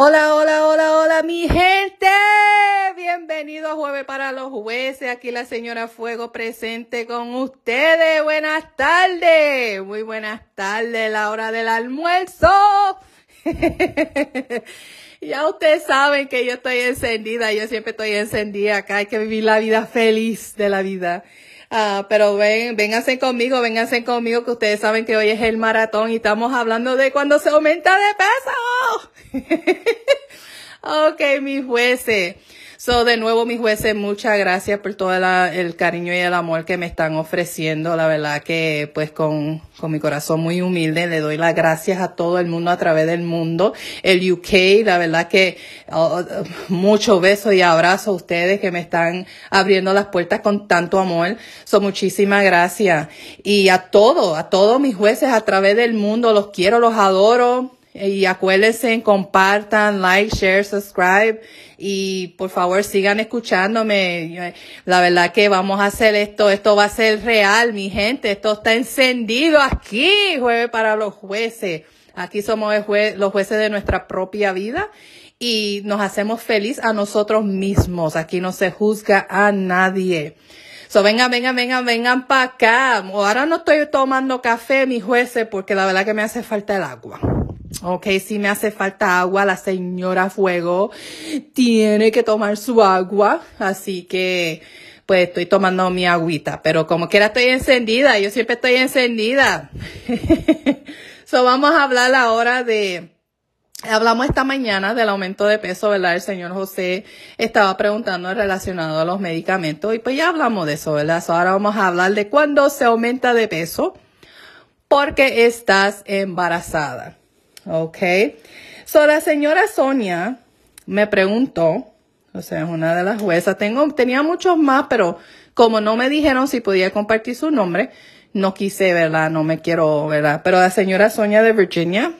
Hola, hola, hola, hola, mi gente. Bienvenido a Jueves para los Jueces. Aquí la señora Fuego presente con ustedes. Buenas tardes. Muy buenas tardes, la hora del almuerzo. ya ustedes saben que yo estoy encendida. Yo siempre estoy encendida acá. Hay que vivir la vida feliz de la vida. Ah, pero ven, vénganse conmigo, vénganse conmigo, que ustedes saben que hoy es el maratón y estamos hablando de cuando se aumenta de peso. ok, mis jueces. So, de nuevo, mis jueces, muchas gracias por todo el cariño y el amor que me están ofreciendo. La verdad que, pues, con, con mi corazón muy humilde, le doy las gracias a todo el mundo a través del mundo. El UK, la verdad que, oh, muchos besos y abrazos a ustedes que me están abriendo las puertas con tanto amor. So, muchísimas gracias. Y a todos, a todos mis jueces a través del mundo, los quiero, los adoro. Y acuérdense, compartan, like, share, subscribe y por favor sigan escuchándome. La verdad que vamos a hacer esto, esto va a ser real, mi gente. Esto está encendido aquí, jueves para los jueces. Aquí somos los jueces de nuestra propia vida y nos hacemos feliz a nosotros mismos. Aquí no se juzga a nadie. So, vengan, vengan, vengan, vengan para acá. Ahora no estoy tomando café, mis jueces, porque la verdad que me hace falta el agua. Ok, si me hace falta agua, la señora Fuego tiene que tomar su agua, así que pues estoy tomando mi agüita, pero como quiera estoy encendida, yo siempre estoy encendida. so vamos a hablar ahora de, hablamos esta mañana del aumento de peso, ¿verdad? El señor José estaba preguntando relacionado a los medicamentos y pues ya hablamos de eso, ¿verdad? ahora vamos a hablar de cuándo se aumenta de peso porque estás embarazada. Ok. So, la señora Sonia me preguntó, o sea, es una de las juezas, tengo, tenía muchos más, pero como no me dijeron si podía compartir su nombre, no quise, ¿verdad? No me quiero, ¿verdad? Pero la señora Sonia de Virginia,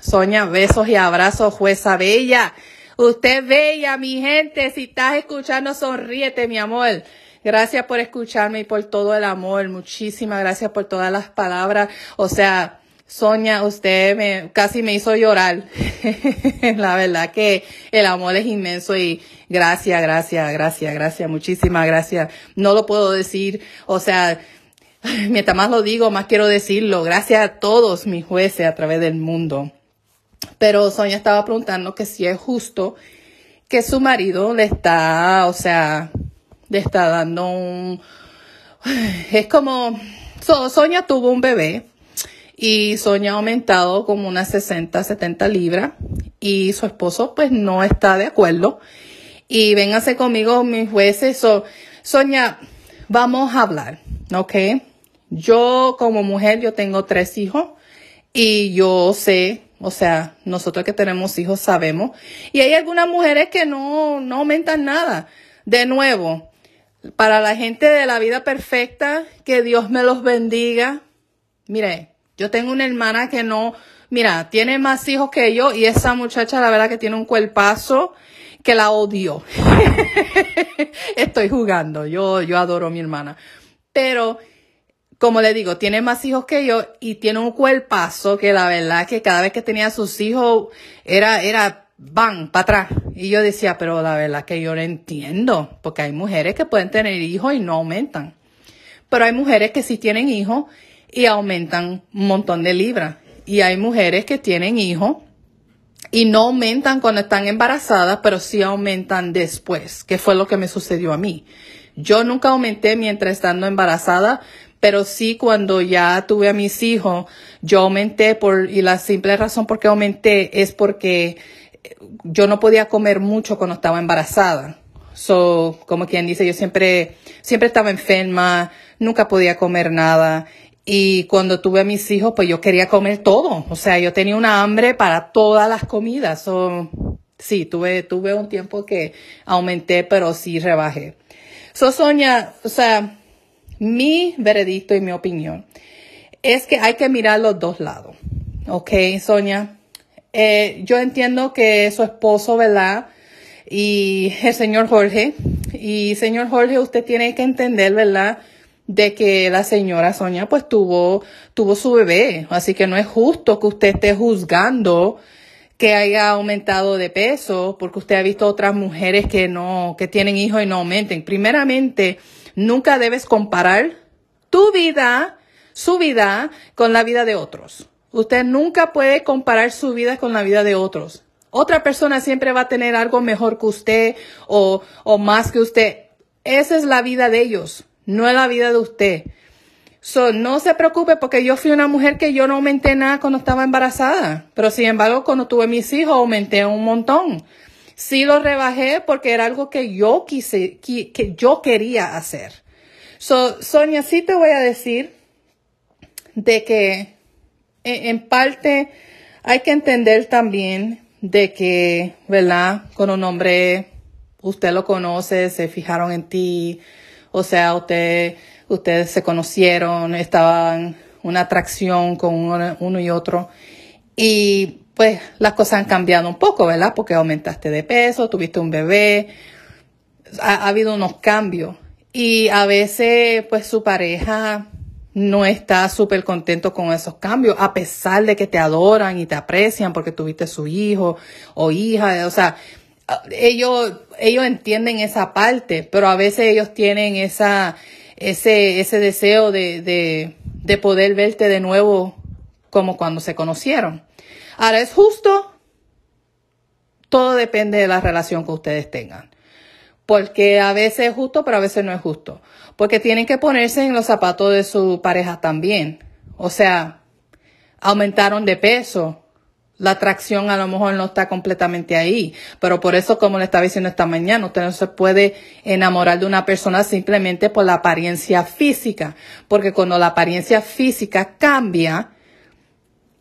Sonia, besos y abrazos, jueza bella. Usted bella, mi gente, si estás escuchando, sonríete, mi amor. Gracias por escucharme y por todo el amor. Muchísimas gracias por todas las palabras. O sea, Sonia, usted me, casi me hizo llorar. la verdad que el amor es inmenso y gracias, gracias, gracias, gracias, muchísimas gracias. No lo puedo decir, o sea, mientras más lo digo, más quiero decirlo. Gracias a todos mis jueces a través del mundo. Pero Sonia estaba preguntando que si es justo que su marido le está, o sea, le está dando un, es como, Sonia tuvo un bebé y Sonia ha aumentado como unas 60, 70 libras y su esposo pues no está de acuerdo. Y vénganse conmigo mis jueces. Sonia, vamos a hablar, ¿ok? Yo como mujer, yo tengo tres hijos y yo sé, o sea, nosotros que tenemos hijos sabemos. Y hay algunas mujeres que no, no aumentan nada. De nuevo, para la gente de la vida perfecta, que Dios me los bendiga. Mire, yo tengo una hermana que no, mira, tiene más hijos que yo y esa muchacha la verdad que tiene un cuerpazo que la odio. Estoy jugando, yo, yo adoro a mi hermana. Pero, como le digo, tiene más hijos que yo y tiene un cuerpazo que la verdad que cada vez que tenía sus hijos era, era, van, para atrás. Y yo decía, pero la verdad que yo no entiendo, porque hay mujeres que pueden tener hijos y no aumentan. Pero hay mujeres que sí tienen hijos y aumentan un montón de libras. Y hay mujeres que tienen hijos y no aumentan cuando están embarazadas, pero sí aumentan después, que fue lo que me sucedió a mí. Yo nunca aumenté mientras estando embarazada, pero sí cuando ya tuve a mis hijos, yo aumenté por, y la simple razón por qué aumenté es porque yo no podía comer mucho cuando estaba embarazada. So, como quien dice, yo siempre, siempre estaba enferma, nunca podía comer nada y cuando tuve a mis hijos, pues yo quería comer todo. O sea, yo tenía una hambre para todas las comidas. So, sí, tuve, tuve un tiempo que aumenté, pero sí rebajé. So, Sonia, o sea, mi veredicto y mi opinión es que hay que mirar los dos lados. Ok, Sonia. Eh, yo entiendo que su esposo, ¿verdad? Y el señor Jorge. Y señor Jorge, usted tiene que entender, ¿verdad? De que la señora Sonia pues tuvo, tuvo su bebé. Así que no es justo que usted esté juzgando que haya aumentado de peso, porque usted ha visto otras mujeres que no, que tienen hijos y no aumenten. Primeramente, nunca debes comparar tu vida, su vida, con la vida de otros. Usted nunca puede comparar su vida con la vida de otros. Otra persona siempre va a tener algo mejor que usted o, o más que usted. Esa es la vida de ellos, no es la vida de usted. So, no se preocupe porque yo fui una mujer que yo no aumenté nada cuando estaba embarazada. Pero sin embargo, cuando tuve mis hijos, aumenté un montón. Sí lo rebajé porque era algo que yo quise, que, yo quería hacer. So, Sonia, sí te voy a decir de que en, parte hay que entender también de que, ¿verdad? Con un hombre, usted lo conoce, se fijaron en ti, o sea, usted ustedes se conocieron, estaban una atracción con uno, y otro. Y pues las cosas han cambiado un poco, ¿verdad? Porque aumentaste de peso, tuviste un bebé, ha, ha habido unos cambios. Y a veces pues su pareja no está súper contento con esos cambios, a pesar de que te adoran y te aprecian porque tuviste su hijo o hija, o sea, ellos, ellos entienden esa parte, pero a veces ellos tienen esa, ese, ese deseo de, de, de poder verte de nuevo como cuando se conocieron. Ahora, ¿es justo? Todo depende de la relación que ustedes tengan. Porque a veces es justo, pero a veces no es justo. Porque tienen que ponerse en los zapatos de su pareja también. O sea, aumentaron de peso, la atracción a lo mejor no está completamente ahí. Pero por eso, como le estaba diciendo esta mañana, usted no se puede enamorar de una persona simplemente por la apariencia física. Porque cuando la apariencia física cambia,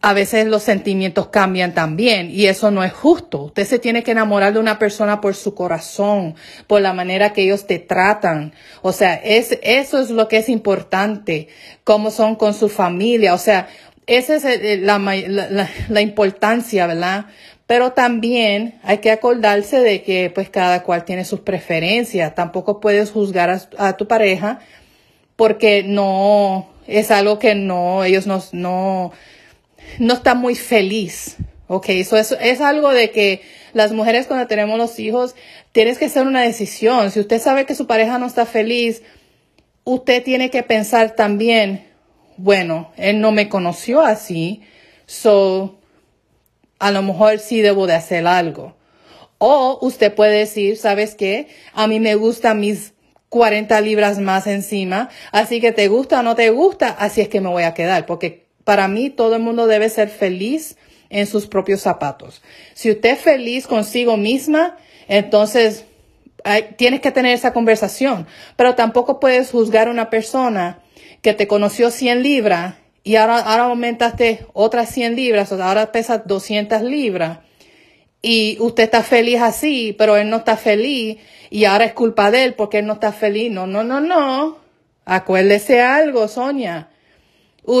a veces los sentimientos cambian también y eso no es justo. Usted se tiene que enamorar de una persona por su corazón, por la manera que ellos te tratan. O sea, es, eso es lo que es importante, cómo son con su familia. O sea, esa es la, la, la, importancia, ¿verdad? Pero también hay que acordarse de que pues cada cual tiene sus preferencias. Tampoco puedes juzgar a, tu pareja porque no es algo que no, ellos no, no, no están muy feliz. Ok, eso es, es algo de que las mujeres cuando tenemos los hijos tienes que hacer una decisión. Si usted sabe que su pareja no está feliz, usted tiene que pensar también bueno, él no me conoció así, so a lo mejor sí debo de hacer algo. O usted puede decir, ¿sabes qué? A mí me gustan mis 40 libras más encima, así que te gusta o no te gusta, así es que me voy a quedar, porque para mí todo el mundo debe ser feliz en sus propios zapatos. Si usted es feliz consigo misma, entonces tienes que tener esa conversación, pero tampoco puedes juzgar a una persona que te conoció 100 libras y ahora, ahora aumentaste otras 100 libras, o ahora pesa 200 libras y usted está feliz así, pero él no está feliz y ahora es culpa de él porque él no está feliz. No, no, no, no. Acuérdese algo, Sonia.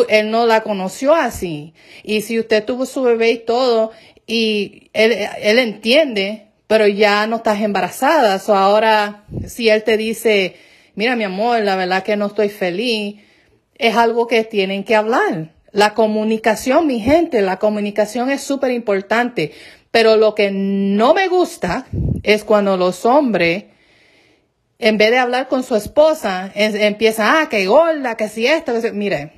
él no la conoció así. Y si usted tuvo su bebé y todo, y él, él entiende, pero ya no estás embarazada. O ahora, si él te dice, mira mi amor, la verdad que no estoy feliz, es algo que tienen que hablar. La comunicación, mi gente, la comunicación es súper importante. Pero lo que no me gusta es cuando los hombres, en vez de hablar con su esposa, empiezan, ah, que gorda, que si esto, que si... Mire,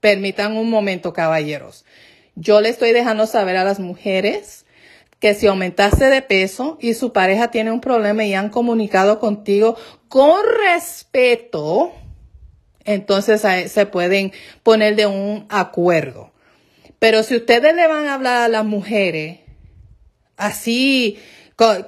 permitan un momento, caballeros. Yo le estoy dejando saber a las mujeres que si aumentaste de peso y su pareja tiene un problema y han comunicado contigo con respeto, entonces se pueden poner de un acuerdo. Pero si ustedes le van a hablar a las mujeres así,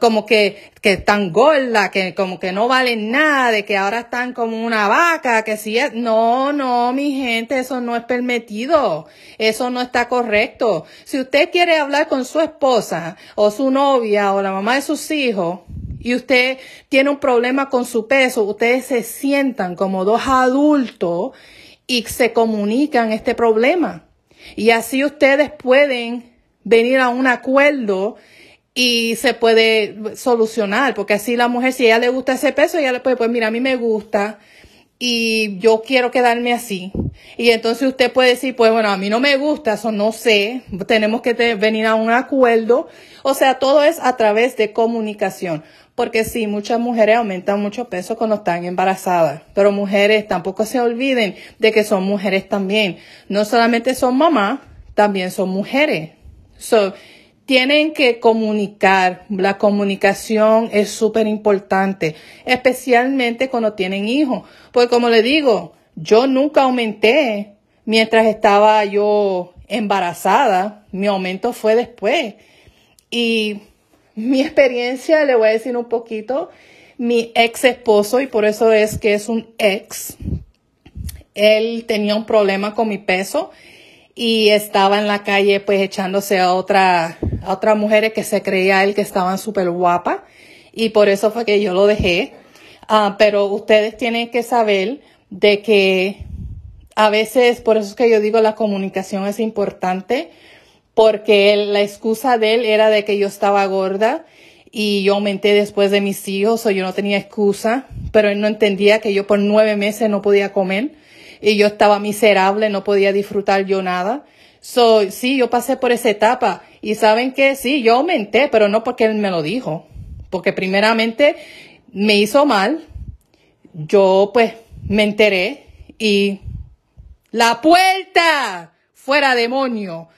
como que, que están gordas, que como que no valen nada, de que ahora están como una vaca, que si es, no, no, mi gente, eso no es permitido, eso no está correcto. Si usted quiere hablar con su esposa o su novia o la mamá de sus hijos, y usted tiene un problema con su peso, ustedes se sientan como dos adultos y se comunican este problema. Y así ustedes pueden venir a un acuerdo y se puede solucionar, porque así la mujer, si a ella le gusta ese peso, ella le puede, pues mira, a mí me gusta y yo quiero quedarme así. Y entonces usted puede decir, pues bueno, a mí no me gusta, eso no sé, tenemos que venir a un acuerdo. O sea, todo es a través de comunicación. Porque sí, muchas mujeres aumentan mucho peso cuando están embarazadas, pero mujeres tampoco se olviden de que son mujeres también. No solamente son mamás, también son mujeres. So, tienen que comunicar. La comunicación es súper importante, especialmente cuando tienen hijos. Pues como le digo, yo nunca aumenté mientras estaba yo embarazada. Mi aumento fue después. Y mi experiencia, le voy a decir un poquito, mi ex esposo, y por eso es que es un ex, él tenía un problema con mi peso y estaba en la calle pues echándose a otra, a otras mujeres que se creía él que estaban súper guapas y por eso fue que yo lo dejé. Ah, pero ustedes tienen que saber de que a veces, por eso es que yo digo la comunicación es importante, porque la excusa de él era de que yo estaba gorda y yo aumenté después de mis hijos, o yo no tenía excusa, pero él no entendía que yo por nueve meses no podía comer y yo estaba miserable, no podía disfrutar yo nada. So, sí, yo pasé por esa etapa y saben que sí, yo aumenté, pero no porque él me lo dijo, porque primeramente me hizo mal, yo pues me enteré y la puerta fuera demonio.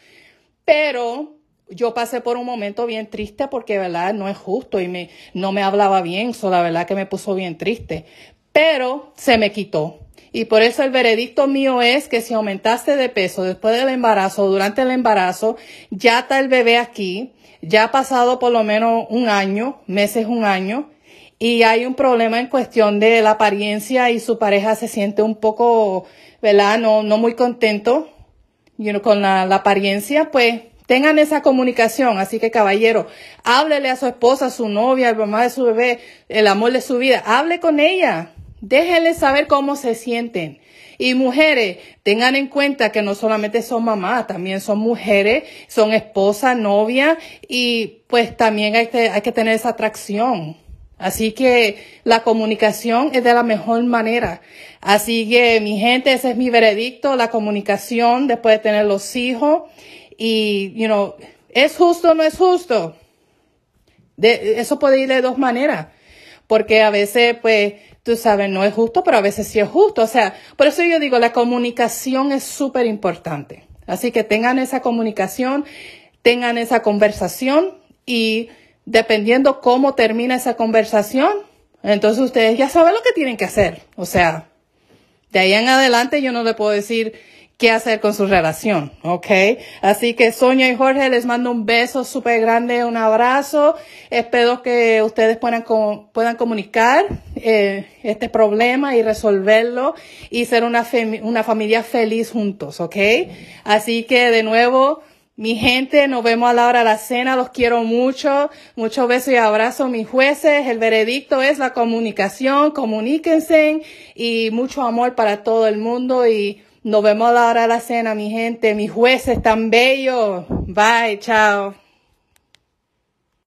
Pero yo pasé por un momento bien triste porque, ¿verdad? No es justo y me, no me hablaba bien, so la verdad que me puso bien triste. Pero se me quitó. Y por eso el veredicto mío es que si aumentaste de peso después del embarazo o durante el embarazo, ya está el bebé aquí, ya ha pasado por lo menos un año, meses un año, y hay un problema en cuestión de la apariencia y su pareja se siente un poco, ¿verdad? No, no muy contento con la, apariencia, pues tengan esa comunicación. Así que caballero, háblele a su esposa, a su novia, al mamá de su bebé, el amor de su vida. Hable con ella. Déjenle saber cómo se sienten. Y mujeres, tengan en cuenta que no solamente son mamás, también son mujeres, son esposas, novias y pues también hay que, hay que tener esa atracción. Así que la comunicación es de la mejor manera. Así que mi gente, ese es mi veredicto, la comunicación después de tener los hijos. Y, you know, ¿es justo o no es justo? De, eso puede ir de dos maneras. Porque a veces, pues, tú sabes, no es justo, pero a veces sí es justo. O sea, por eso yo digo, la comunicación es súper importante. Así que tengan esa comunicación, tengan esa conversación y dependiendo cómo termina esa conversación, entonces ustedes ya saben lo que tienen que hacer. O sea, de ahí en adelante yo no le puedo decir qué hacer con su relación, ¿ok? Así que Sonia y Jorge les mando un beso súper grande, un abrazo. Espero que ustedes puedan, puedan comunicar eh, este problema y resolverlo y ser una, una familia feliz juntos, ¿ok? Así que de nuevo, mi gente, nos vemos a la hora de la cena, los quiero mucho. Muchos besos y abrazos, mis jueces. El veredicto es la comunicación, comuníquense y mucho amor para todo el mundo y nos vemos a la hora de la cena, mi gente. Mis jueces tan bellos. Bye, chao.